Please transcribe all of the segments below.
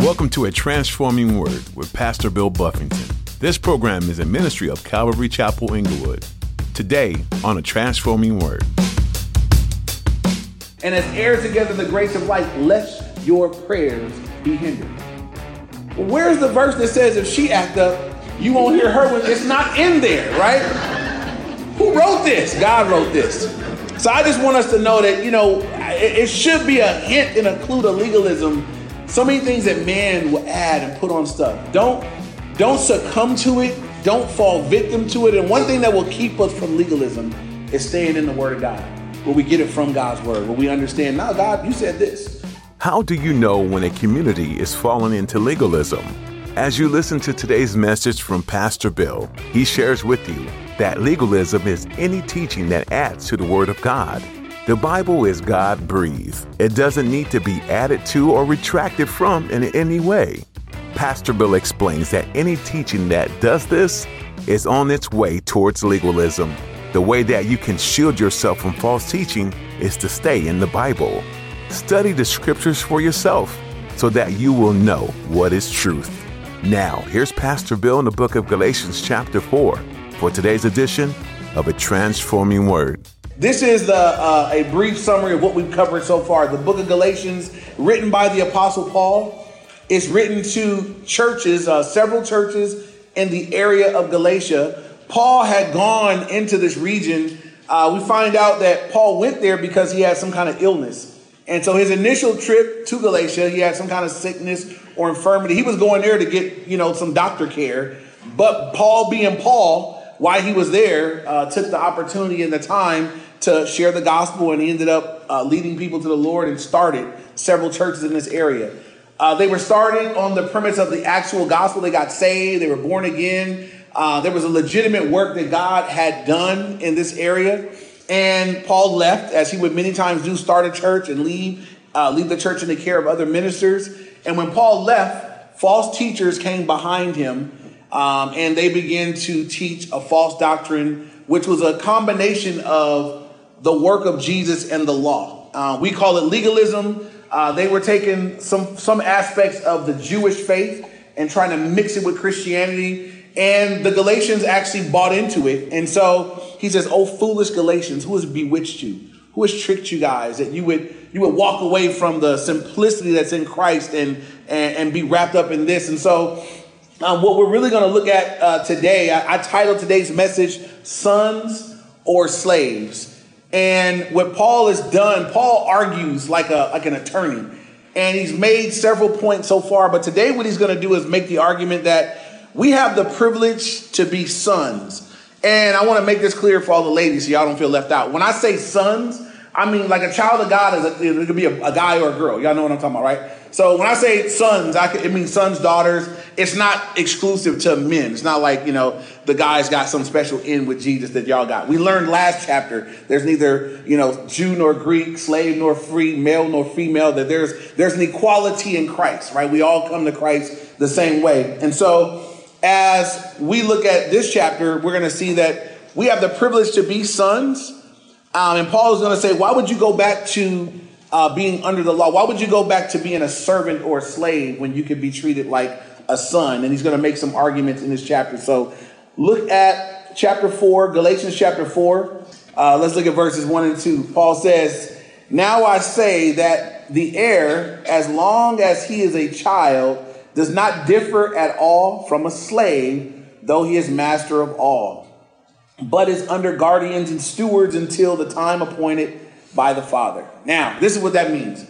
Welcome to A Transforming Word with Pastor Bill Buffington. This program is a ministry of Calvary Chapel Inglewood. Today on A Transforming Word. And as heirs together the grace of life, lest your prayers be hindered. Well, where's the verse that says if she act up, you won't hear her when it's not in there, right? Who wrote this? God wrote this. So I just want us to know that, you know, it, it should be a hint and a clue to legalism. So many things that man will add and put on stuff. Don't don't succumb to it. Don't fall victim to it. And one thing that will keep us from legalism is staying in the Word of God, where we get it from God's Word, where we understand, now, God, you said this. How do you know when a community is falling into legalism? As you listen to today's message from Pastor Bill, he shares with you that legalism is any teaching that adds to the Word of God. The Bible is God breathed. It doesn't need to be added to or retracted from in any way. Pastor Bill explains that any teaching that does this is on its way towards legalism. The way that you can shield yourself from false teaching is to stay in the Bible. Study the scriptures for yourself so that you will know what is truth. Now, here's Pastor Bill in the book of Galatians, chapter 4, for today's edition of A Transforming Word. This is the, uh, a brief summary of what we've covered so far. The book of Galatians, written by the Apostle Paul. It's written to churches, uh, several churches in the area of Galatia. Paul had gone into this region. Uh, we find out that Paul went there because he had some kind of illness. And so his initial trip to Galatia, he had some kind of sickness or infirmity. He was going there to get, you know, some doctor care. But Paul, being Paul, while he was there, uh, took the opportunity and the time to share the gospel, and he ended up uh, leading people to the Lord and started several churches in this area. Uh, they were started on the premise of the actual gospel. They got saved, they were born again. Uh, there was a legitimate work that God had done in this area. And Paul left, as he would many times do, start a church and leave, uh, leave the church in the care of other ministers. And when Paul left, false teachers came behind him um, and they began to teach a false doctrine, which was a combination of the work of Jesus and the law. Uh, we call it legalism. Uh, they were taking some some aspects of the Jewish faith and trying to mix it with Christianity. And the Galatians actually bought into it. And so he says, "Oh, foolish Galatians, who has bewitched you? Who has tricked you guys that you would you would walk away from the simplicity that's in Christ and and, and be wrapped up in this?" And so. Um, what we're really going to look at uh, today, I, I titled today's message "Sons or Slaves." And what Paul has done, Paul argues like a like an attorney, and he's made several points so far. But today, what he's going to do is make the argument that we have the privilege to be sons. And I want to make this clear for all the ladies, so y'all don't feel left out. When I say sons, I mean like a child of God is a, it could be a, a guy or a girl. Y'all know what I'm talking about, right? So when I say sons, I it means sons, daughters. It's not exclusive to men. It's not like, you know, the guys got some special in with Jesus that y'all got. We learned last chapter there's neither, you know, Jew nor Greek, slave nor free, male nor female, that there's there's an equality in Christ, right? We all come to Christ the same way. And so as we look at this chapter, we're going to see that we have the privilege to be sons. Um, and Paul is going to say, why would you go back to uh, being under the law. Why would you go back to being a servant or a slave when you could be treated like a son? And he's going to make some arguments in this chapter. So look at chapter 4, Galatians chapter 4. Uh, let's look at verses 1 and 2. Paul says, Now I say that the heir, as long as he is a child, does not differ at all from a slave, though he is master of all, but is under guardians and stewards until the time appointed by the Father. Now, this is what that means.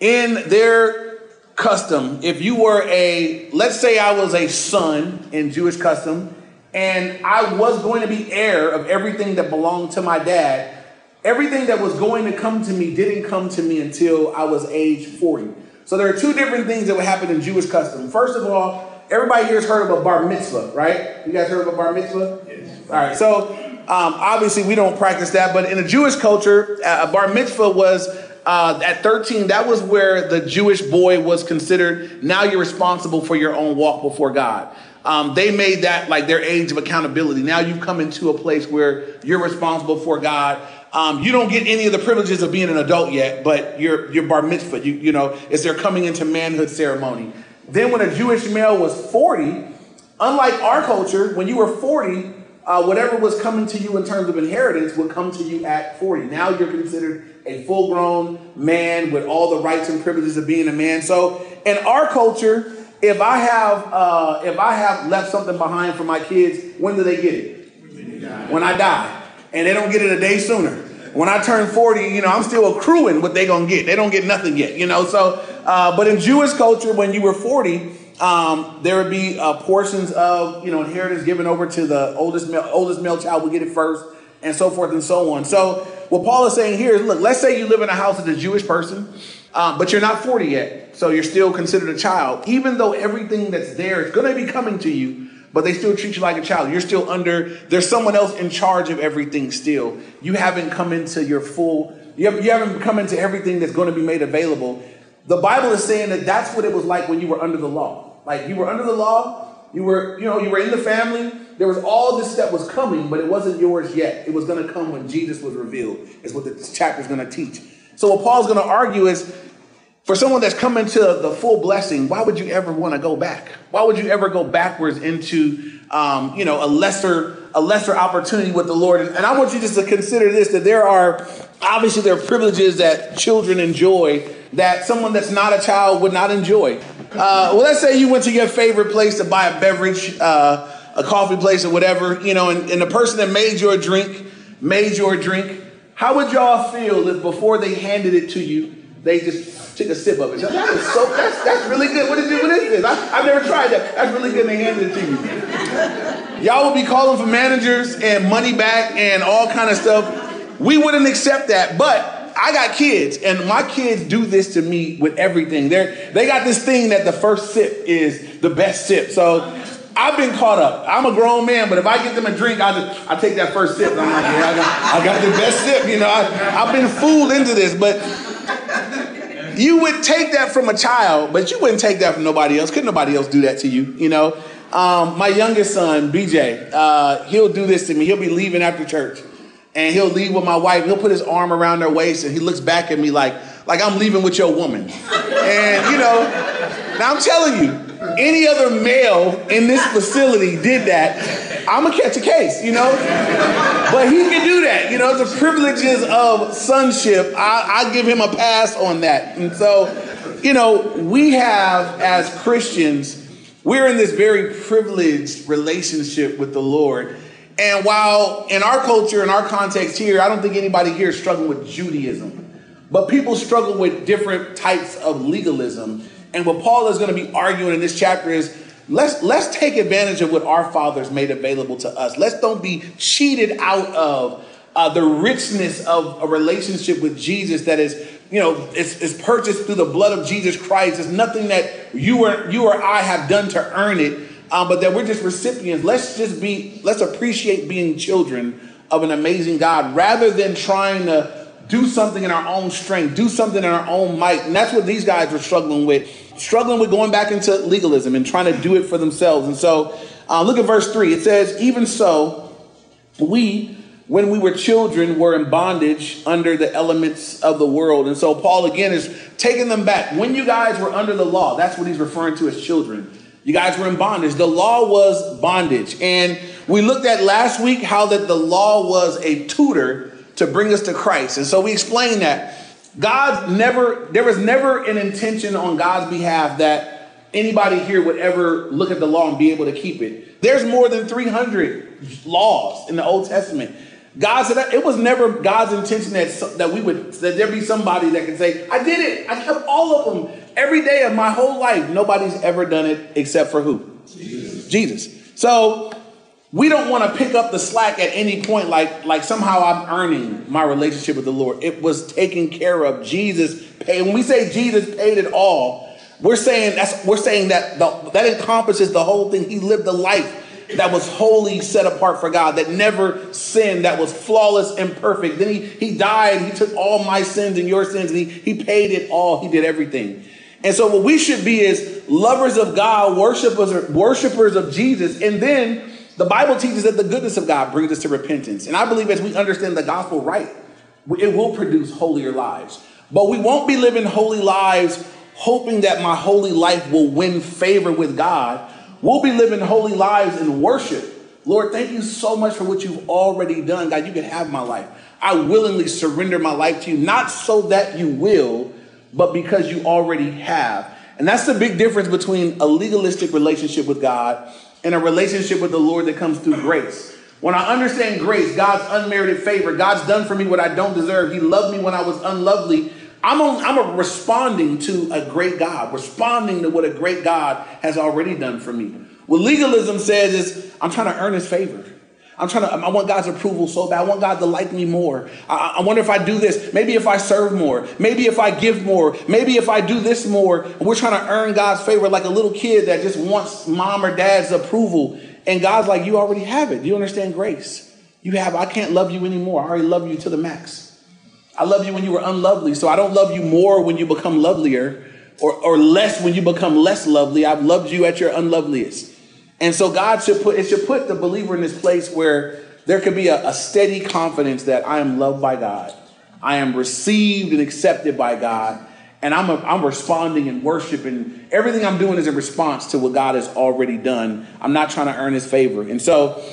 In their custom, if you were a, let's say I was a son in Jewish custom, and I was going to be heir of everything that belonged to my dad, everything that was going to come to me didn't come to me until I was age 40. So there are two different things that would happen in Jewish custom. First of all, everybody here has heard of a bar mitzvah, right? You guys heard of a bar mitzvah? Yes. All right, so um, obviously, we don't practice that, but in the Jewish culture, a bar mitzvah was uh, at 13, that was where the Jewish boy was considered. Now you're responsible for your own walk before God. Um, they made that like their age of accountability. Now you've come into a place where you're responsible for God. Um, you don't get any of the privileges of being an adult yet, but you're, bar mitzvah. You, you know, it's their coming into manhood ceremony. Then when a Jewish male was 40, unlike our culture, when you were 40, uh, whatever was coming to you in terms of inheritance would come to you at 40. Now you're considered a full grown man with all the rights and privileges of being a man. So in our culture, if I have uh, if I have left something behind for my kids, when do they get it? When I die, and they don't get it a day sooner. When I turn 40, you know, I'm still accruing what they're gonna get. They don't get nothing yet, you know. So, uh, but in Jewish culture, when you were 40, um, there would be uh, portions of you know inheritance given over to the oldest male, oldest male child would get it first, and so forth and so on. So what Paul is saying here is, look, let's say you live in a house as a Jewish person, um, but you're not 40 yet, so you're still considered a child. Even though everything that's there is going to be coming to you, but they still treat you like a child. You're still under. There's someone else in charge of everything. Still, you haven't come into your full. You haven't, you haven't come into everything that's going to be made available. The Bible is saying that that's what it was like when you were under the law. Like you were under the law, you were, you know, you were in the family. There was all this that was coming, but it wasn't yours yet. It was going to come when Jesus was revealed, is what this chapter is going to teach. So what Paul's going to argue is for someone that's coming to the full blessing, why would you ever want to go back? Why would you ever go backwards into, um, you know, a lesser a lesser opportunity with the Lord? And I want you just to consider this: that there are obviously there are privileges that children enjoy that someone that's not a child would not enjoy. Uh, well, let's say you went to your favorite place to buy a beverage, uh, a coffee place or whatever, you know, and, and the person that made your drink made your drink. How would y'all feel if before they handed it to you, they just took a sip of it? That is so, that's, that's really good. What is, it, what is this? I, have never tried that. That's really good. And they handed it to you. Y'all would be calling for managers and money back and all kind of stuff. We wouldn't accept that, but I got kids, and my kids do this to me with everything. They they got this thing that the first sip is the best sip. So I've been caught up. I'm a grown man, but if I get them a drink, I just I take that first sip. I'm like, yeah, I got, I got the best sip. You know, I, I've been fooled into this, but you would take that from a child, but you wouldn't take that from nobody else. Couldn't nobody else do that to you? You know. Um, my youngest son, BJ, uh, he'll do this to me. He'll be leaving after church and he'll leave with my wife. He'll put his arm around her waist and he looks back at me like, like I'm leaving with your woman. And you know, now I'm telling you, any other male in this facility did that, I'm gonna catch a case, you know? But he can do that, you know, the privileges of sonship, I, I give him a pass on that. And so, you know, we have as Christians, we're in this very privileged relationship with the Lord and while in our culture, in our context here, I don't think anybody here is struggling with Judaism, but people struggle with different types of legalism. And what Paul is going to be arguing in this chapter is let's let's take advantage of what our fathers made available to us. Let's don't be cheated out of uh, the richness of a relationship with Jesus that is, you know, is, purchased through the blood of Jesus Christ. It's nothing that you or you or I have done to earn it um, but that we're just recipients. Let's just be, let's appreciate being children of an amazing God rather than trying to do something in our own strength, do something in our own might. And that's what these guys were struggling with, struggling with going back into legalism and trying to do it for themselves. And so, uh, look at verse three. It says, Even so, we, when we were children, were in bondage under the elements of the world. And so, Paul again is taking them back. When you guys were under the law, that's what he's referring to as children. You guys were in bondage. The law was bondage. And we looked at last week how that the law was a tutor to bring us to Christ. And so we explained that God never, there was never an intention on God's behalf that anybody here would ever look at the law and be able to keep it. There's more than 300 laws in the Old Testament. God said that it was never God's intention that, that we would, that there be somebody that could say, I did it. I kept all of them every day of my whole life. Nobody's ever done it except for who? Jesus. Jesus. So we don't want to pick up the slack at any point like, like somehow I'm earning my relationship with the Lord. It was taken care of. Jesus paid. When we say Jesus paid it all, we're saying that's we're saying that the, that encompasses the whole thing. He lived a life that was wholly set apart for God, that never sinned, that was flawless and perfect. Then he, he died, he took all my sins and your sins, and he, he paid it all. He did everything. And so what we should be is lovers of God, worshipers, worshipers of Jesus. And then the Bible teaches that the goodness of God brings us to repentance. And I believe as we understand the gospel right, it will produce holier lives. But we won't be living holy lives hoping that my holy life will win favor with God. We'll be living holy lives in worship. Lord, thank you so much for what you've already done. God, you can have my life. I willingly surrender my life to you, not so that you will, but because you already have. And that's the big difference between a legalistic relationship with God and a relationship with the Lord that comes through grace. When I understand grace, God's unmerited favor, God's done for me what I don't deserve. He loved me when I was unlovely. I'm, I'm responding to a great God, responding to what a great God has already done for me. What legalism says is, I'm trying to earn his favor. I'm trying to, I want God's approval so bad. I want God to like me more. I, I, wonder if I do this. Maybe if I serve more. Maybe if I give more. Maybe if I do this more. We're trying to earn God's favor like a little kid that just wants mom or dad's approval. And God's like, you already have it. Do you understand grace? You have, I can't love you anymore. I already love you to the max. I love you when you were unlovely, so I don't love you more when you become lovelier or, or less when you become less lovely. I've loved you at your unloveliest. And so God should put it should put the believer in this place where there could be a, a steady confidence that I am loved by God. I am received and accepted by God. And I'm, a, I'm responding in worship, and everything I'm doing is in response to what God has already done. I'm not trying to earn his favor. And so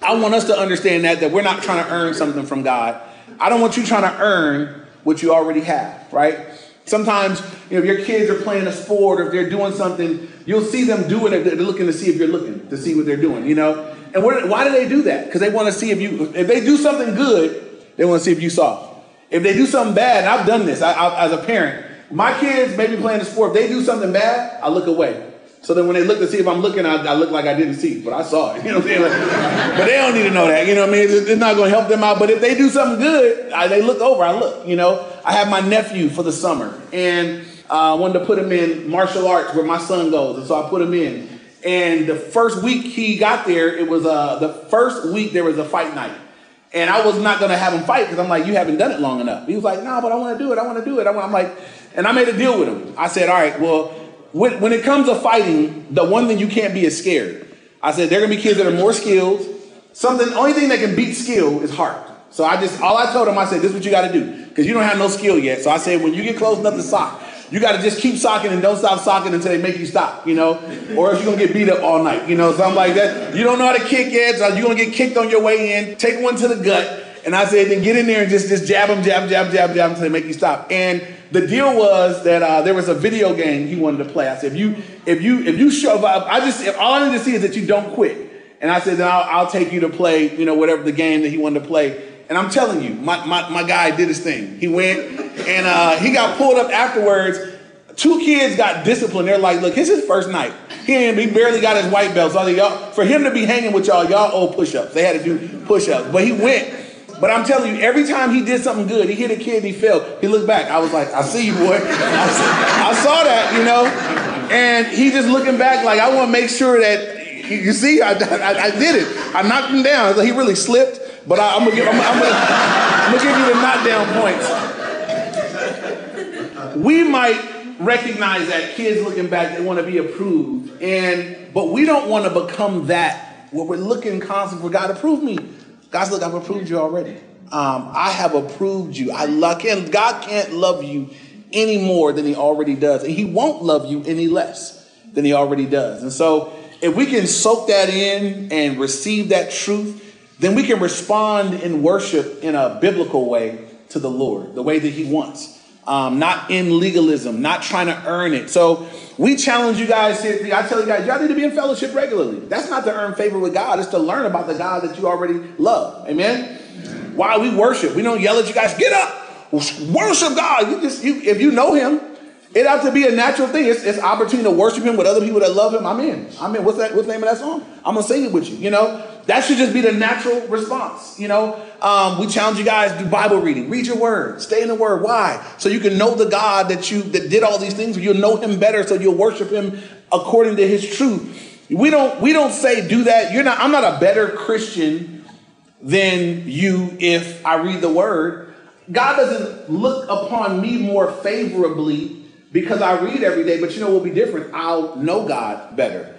I want us to understand that, that we're not trying to earn something from God. I don't want you trying to earn what you already have, right? Sometimes, you know, if your kids are playing a sport or if they're doing something, you'll see them doing it. They're looking to see if you're looking to see what they're doing, you know? And why do they do that? Because they want to see if you, if they do something good, they want to see if you saw. If they do something bad, and I've done this I, I, as a parent, my kids may be playing a sport. If they do something bad, I look away. So then when they look to see if I'm looking, I, I look like I didn't see, but I saw it. You know what I'm saying? Like, but they don't need to know that. You know what I mean? It's, it's not going to help them out. But if they do something good, I, they look over. I look. You know, I have my nephew for the summer, and uh, I wanted to put him in martial arts where my son goes, and so I put him in. And the first week he got there, it was uh, the first week there was a fight night. And I was not going to have him fight because I'm like, you haven't done it long enough. He was like, no, nah, but I want to do it. I want to do it. I'm like, and I made a deal with him. I said, all right, well, when, when it comes to fighting, the one thing you can't be is scared. I said, there are to be kids that are more skilled. Something, the only thing that can beat skill is heart. So I just, all I told him, I said, this is what you got to do. Because you don't have no skill yet. So I said, when you get close enough to sock, you got to just keep socking and don't stop socking until they make you stop, you know, or else you're to get beat up all night, you know, something like that. You don't know how to kick yet, so you're to get kicked on your way in. Take one to the gut. And I said, then get in there and just, just jab them, jab, jab, jab, jab until they make you stop. And the deal was that uh, there was a video game he wanted to play. I said, if you, if you, if you show up, I just, if all I need to see is that you don't quit. And I said, then I'll, I'll take you to play, you know, whatever the game that he wanted to play. And I'm telling you, my, my, my guy did his thing. He went and uh, he got pulled up afterwards. Two kids got disciplined. They're like, look, it's his first night. He, he barely got his white belt. So y'all, for him to be hanging with y'all, y'all owe push-ups. They had to do push-ups. But he went but I'm telling you, every time he did something good, he hit a kid, he fell. He looked back. I was like, I see you, boy. I, see, I saw that, you know. And he just looking back, like I want to make sure that you see, I, I, I, did it. I knocked him down. He really slipped, but I, am I'm gonna give you the knockdown points. We might recognize that kids looking back, they want to be approved, and but we don't want to become that. Where we're looking constantly for God to prove God's look, I've approved you already. Um, I have approved you. I love him. God can't love you any more than he already does. And he won't love you any less than he already does. And so if we can soak that in and receive that truth, then we can respond in worship in a biblical way to the Lord, the way that he wants. Um, not in legalism, not trying to earn it. So we challenge you guys here. I tell you guys, y'all need to be in fellowship regularly. That's not to earn favor with God, it's to learn about the God that you already love. Amen? Amen. While we worship, we don't yell at you guys, get up, worship God. You just, you, if you know Him, it ought to be a natural thing. It's, it's opportunity to worship Him with other people that love Him. I'm in. I'm in. What's that? What's the name of that song? I'm gonna sing it with you. You know, that should just be the natural response. You know, um, we challenge you guys do Bible reading, read your word, stay in the word. Why? So you can know the God that you that did all these things. You'll know Him better, so you'll worship Him according to His truth. We don't we don't say do that. You're not. I'm not a better Christian than you if I read the word. God doesn't look upon me more favorably because I read every day. But you know what will be different? I'll know God better.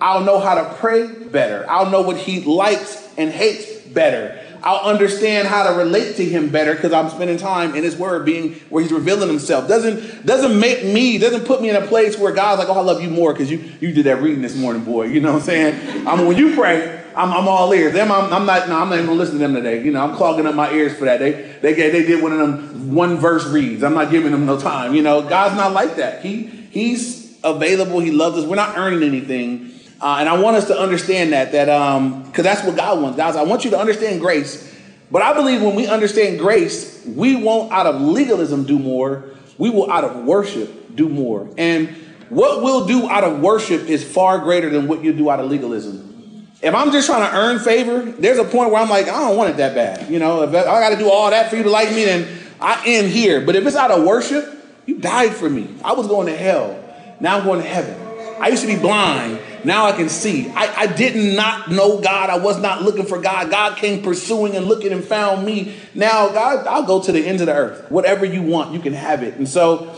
I'll know how to pray better. I'll know what He likes and hates better. I'll understand how to relate to him better because I'm spending time in his word being where he's revealing himself. Doesn't doesn't make me, doesn't put me in a place where God's like, oh, I love you more because you you did that reading this morning, boy. You know what I'm saying? I mean, when you pray, I'm, I'm all ears. Them, I'm, I'm not. No, I'm not even gonna listen to them today. You know, I'm clogging up my ears for that. They they they did one of them one verse reads. I'm not giving them no time. You know, God's not like that. He he's available. He loves us. We're not earning anything. Uh, and I want us to understand that, that um, because that's what God wants. Guys, I want you to understand grace. But I believe when we understand grace, we won't out of legalism do more. We will out of worship do more. And what we'll do out of worship is far greater than what you do out of legalism. If I'm just trying to earn favor, there's a point where I'm like, I don't want it that bad. You know, if I got to do all that for you to like me, then I end here. But if it's out of worship, you died for me. I was going to hell. Now I'm going to heaven. I used to be blind. Now I can see. I, I did not know God. I was not looking for God. God came pursuing and looking and found me. Now, God, I'll go to the ends of the earth. Whatever you want, you can have it. And so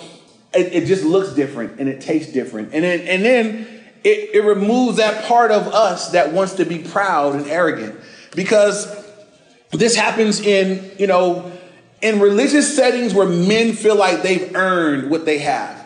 it, it just looks different and it tastes different. And then, and then it, it removes that part of us that wants to be proud and arrogant. Because this happens in, you know, in religious settings where men feel like they've earned what they have.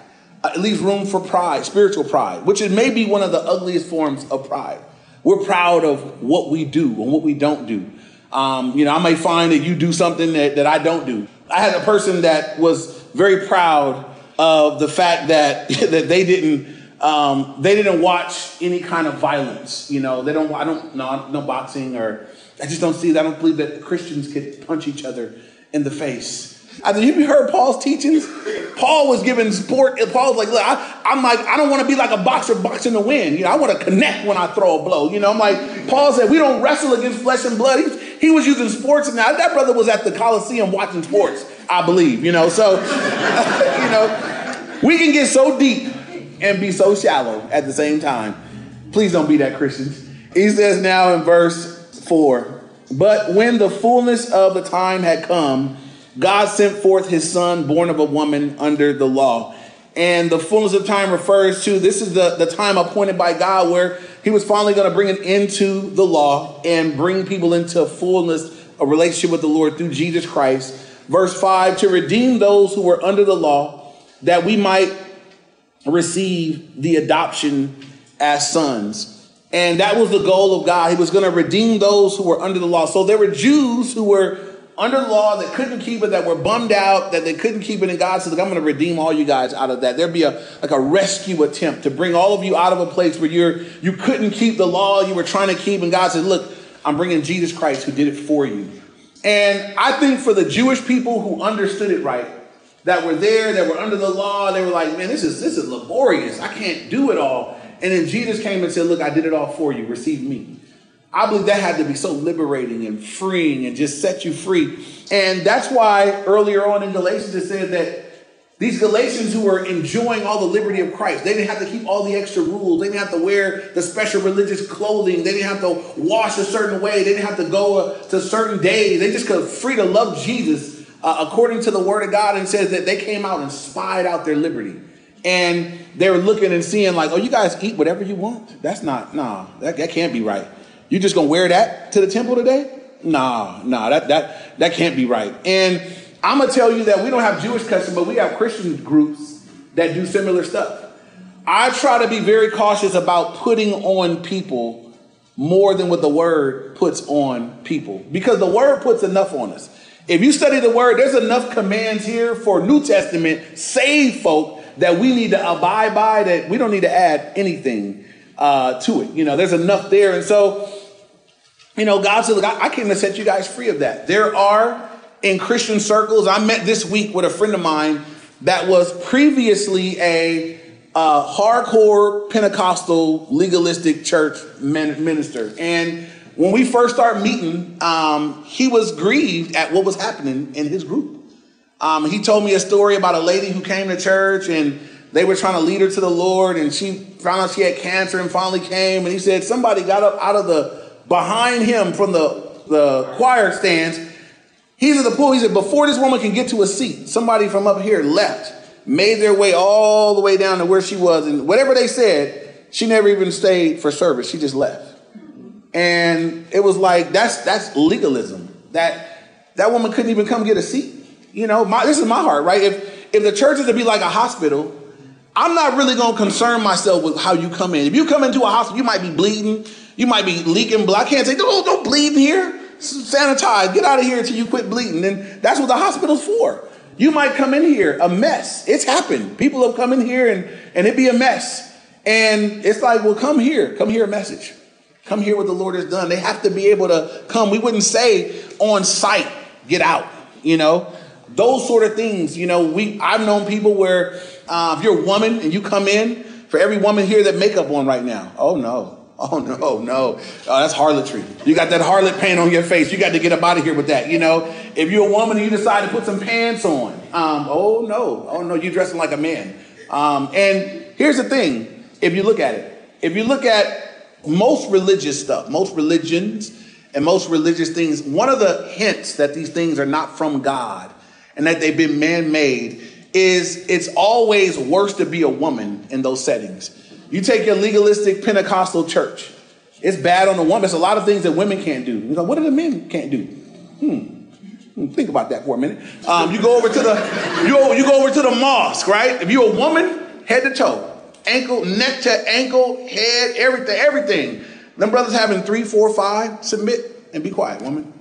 Uh, it leaves room for pride, spiritual pride, which is maybe one of the ugliest forms of pride. We're proud of what we do and what we don't do. Um, you know, I may find that you do something that, that I don't do. I had a person that was very proud of the fact that that they didn't um, they didn't watch any kind of violence. You know, they don't. I don't no no boxing or I just don't see that. I don't believe that Christians could punch each other in the face. I mean, you heard Paul's teachings? Paul was giving sport. Paul was like, look, I, am like, I don't want to be like a boxer boxing to win. You know, I want to connect when I throw a blow. You know, I'm like, Paul said, we don't wrestle against flesh and blood. He, he was using sports. And now that brother was at the Coliseum watching sports, I believe, you know. So, you know, we can get so deep and be so shallow at the same time. Please don't be that, Christians. He says now in verse 4 But when the fullness of the time had come, God sent forth his son, born of a woman under the law. And the fullness of time refers to this is the, the time appointed by God where he was finally going to bring it into the law and bring people into fullness, a relationship with the Lord through Jesus Christ. Verse 5 to redeem those who were under the law, that we might receive the adoption as sons. And that was the goal of God. He was going to redeem those who were under the law. So there were Jews who were under the law that couldn't keep it, that were bummed out, that they couldn't keep it, and God said, Look, I'm going to redeem all you guys out of that. There'd be a like a rescue attempt to bring all of you out of a place where you're you couldn't keep the law you were trying to keep, and God said, Look, I'm bringing Jesus Christ who did it for you. And I think for the Jewish people who understood it right, that were there, that were under the law, they were like, man, this is this is laborious. I can't do it all. And then Jesus came and said, Look, I did it all for you. Receive me. I believe that had to be so liberating and freeing and just set you free. And that's why earlier on in Galatians it said that these Galatians who were enjoying all the liberty of Christ, they didn't have to keep all the extra rules. They didn't have to wear the special religious clothing. They didn't have to wash a certain way. They didn't have to go uh, to certain days. They just could free to love Jesus uh, according to the word of God and says that they came out and spied out their liberty. And they were looking and seeing like, oh, you guys eat whatever you want. That's not, nah, that, that can't be right. You just gonna wear that to the temple today? Nah, nah, that that that can't be right. And I'm gonna tell you that we don't have Jewish customs, but we have Christian groups that do similar stuff. I try to be very cautious about putting on people more than what the word puts on people because the word puts enough on us. If you study the word, there's enough commands here for New Testament saved folk that we need to abide by that we don't need to add anything uh, to it. You know, there's enough there. And so you know, God said, look, I, came to set you guys free of that. There are in Christian circles, I met this week with a friend of mine that was previously a uh, hardcore Pentecostal legalistic church minister. And when we first started meeting, um, he was grieved at what was happening in his group. Um, he told me a story about a lady who came to church and they were trying to lead her to the Lord, and she found out she had cancer and finally came. And he said somebody got up out of the behind him from the, the choir stands. He's at the pool. He said, Before this woman can get to a seat, somebody from up here left, made their way all the way down to where she was. And whatever they said, she never even stayed for service. She just left. And it was like, that's, that's legalism. that that woman couldn't even come get a seat. You know, my, this is my heart, right? If if the church is to be like a hospital, I'm not really going to concern myself with how you come in. If you come into a hospital, you might be bleeding, you might be leaking can't say, don't, don't bleed here. Sanitize. Get out of here until you quit bleeding. And that's what the hospital's for. You might come in here a mess. It's happened. People have come in here and, and it be a mess. And it's like, well, come here. Come hear a message. Come hear what the Lord has done. They have to be able to come. We wouldn't say on site, get out, you know? Those sort of things, you know, we I've known people where uh, if you're a woman and you come in, for every woman here that makeup on right now, oh no, Oh no, no. Oh, that's harlotry. You got that harlot paint on your face. You got to get up out of here with that. You know, if you're a woman and you decide to put some pants on, um, oh no, oh no, you're dressing like a man. Um, and here's the thing: if you look at it, if you look at most religious stuff, most religions, and most religious things, one of the hints that these things are not from God and that they've been man-made is it's always worse to be a woman in those settings you take your legalistic Pentecostal church. It's bad on the woman. There's a lot of things that women can't do. You know, what do the men can't do? Hmm. hmm. Think about that for a minute. Um, you go over to the you go, you go over to the mosque, right? If you're a woman, head to toe, ankle, neck to ankle, head, everything, everything. Them brothers having three, four, five. Submit and be quiet, woman.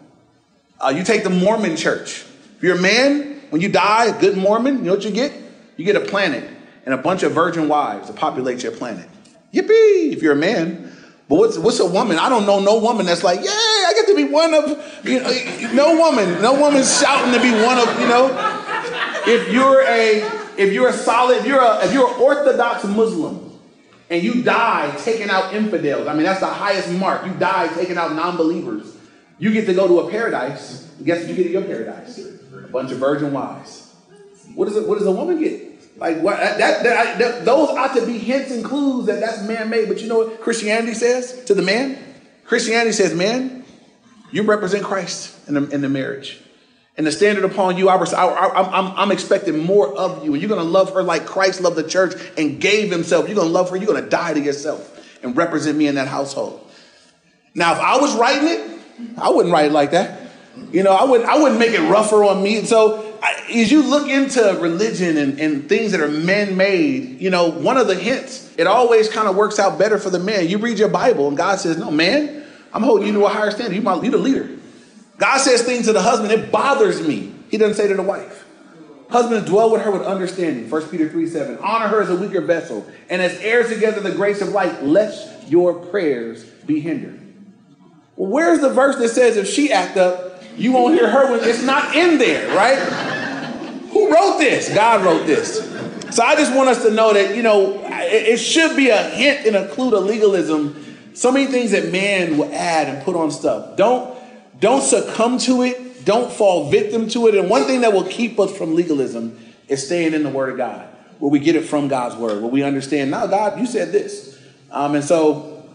Uh, you take the Mormon church. If you're a man, when you die, a good Mormon, you know what you get? You get a planet and a bunch of virgin wives to populate your planet. Yippee, if you're a man. But what's, what's a woman? I don't know no woman that's like, yeah, I get to be one of, you know, no woman, no woman's shouting to be one of, you know. If you're a, if you're a solid, if you're a, if you're an Orthodox Muslim and you die taking out infidels, I mean, that's the highest mark. You die taking out non-believers. You get to go to a paradise. Guess what you get in your paradise? A bunch of virgin wives. What, is it, what does a woman get? Like what that, that, that, those ought to be hints and clues that that's man-made. But you know what Christianity says to the man? Christianity says, man, you represent Christ in the, in the marriage. And the standard upon you, I, I, I'm, I'm expecting more of you. And you're going to love her like Christ loved the church and gave himself. You're going to love her. You're going to die to yourself and represent me in that household. Now, if I was writing it, I wouldn't write it like that. You know, I wouldn't, I wouldn't make it rougher on me. So as you look into religion and, and things that are man made, you know, one of the hints, it always kind of works out better for the man. You read your Bible and God says, No, man, I'm holding you to a higher standard. You my, you're the leader. God says things to the husband, it bothers me. He doesn't say to the wife. Husbands, dwell with her with understanding. 1 Peter 3 7. Honor her as a weaker vessel, and as heirs together the grace of life, lest your prayers be hindered. Well, where's the verse that says if she act up, you won't hear her when it's not in there, right? Who wrote this? God wrote this. So I just want us to know that, you know, it, should be a hint and a clue to legalism. So many things that man will add and put on stuff. Don't don't succumb to it. Don't fall victim to it. And one thing that will keep us from legalism is staying in the Word of God, where we get it from God's Word, where we understand, now, God, you said this. Um, and so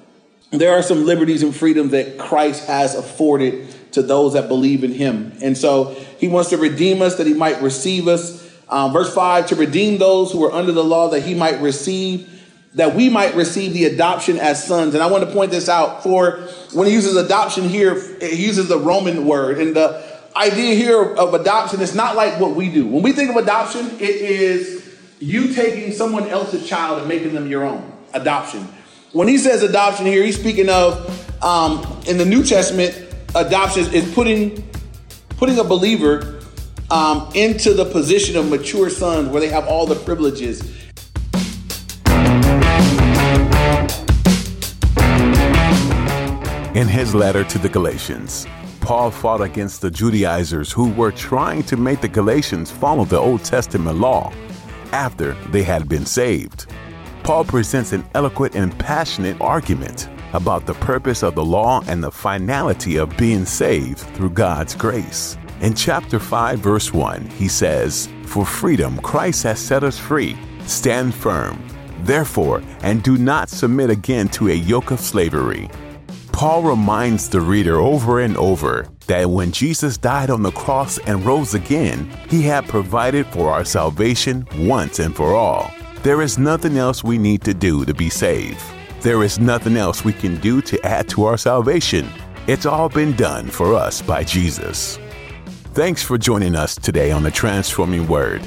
there are some liberties and freedom that Christ has afforded to those that believe in him. And so he wants to redeem us that he might receive us. Um, verse 5 to redeem those who are under the law that he might receive, that we might receive the adoption as sons. And I want to point this out for when he uses adoption here, he uses the Roman word. And the idea here of adoption is not like what we do. When we think of adoption, it is you taking someone else's child and making them your own. Adoption. When he says adoption here, he's speaking of um, in the New Testament adoption is putting putting a believer um, into the position of mature sons where they have all the privileges. In his letter to the Galatians, Paul fought against the Judaizers who were trying to make the Galatians follow the Old Testament law after they had been saved. Paul presents an eloquent and passionate argument about the purpose of the law and the finality of being saved through God's grace. In chapter 5, verse 1, he says, For freedom Christ has set us free. Stand firm, therefore, and do not submit again to a yoke of slavery. Paul reminds the reader over and over that when Jesus died on the cross and rose again, he had provided for our salvation once and for all. There is nothing else we need to do to be saved. There is nothing else we can do to add to our salvation. It's all been done for us by Jesus. Thanks for joining us today on the Transforming Word.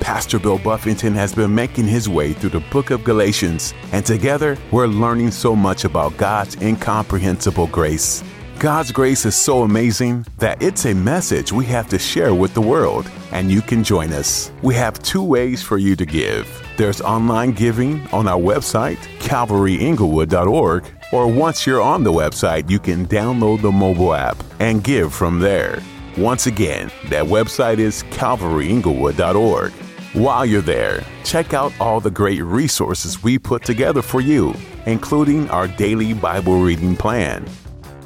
Pastor Bill Buffington has been making his way through the book of Galatians, and together we're learning so much about God's incomprehensible grace. God's grace is so amazing that it's a message we have to share with the world, and you can join us. We have two ways for you to give. There's online giving on our website, calvaryinglewood.org, or once you're on the website, you can download the mobile app and give from there. Once again, that website is calvaryinglewood.org. While you're there, check out all the great resources we put together for you, including our daily Bible reading plan.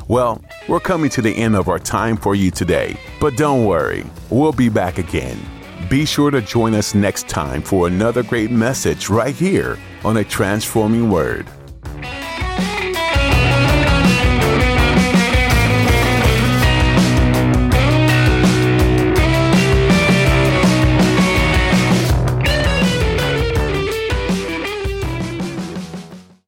Well, we're coming to the end of our time for you today, but don't worry, we'll be back again. Be sure to join us next time for another great message right here on a transforming word.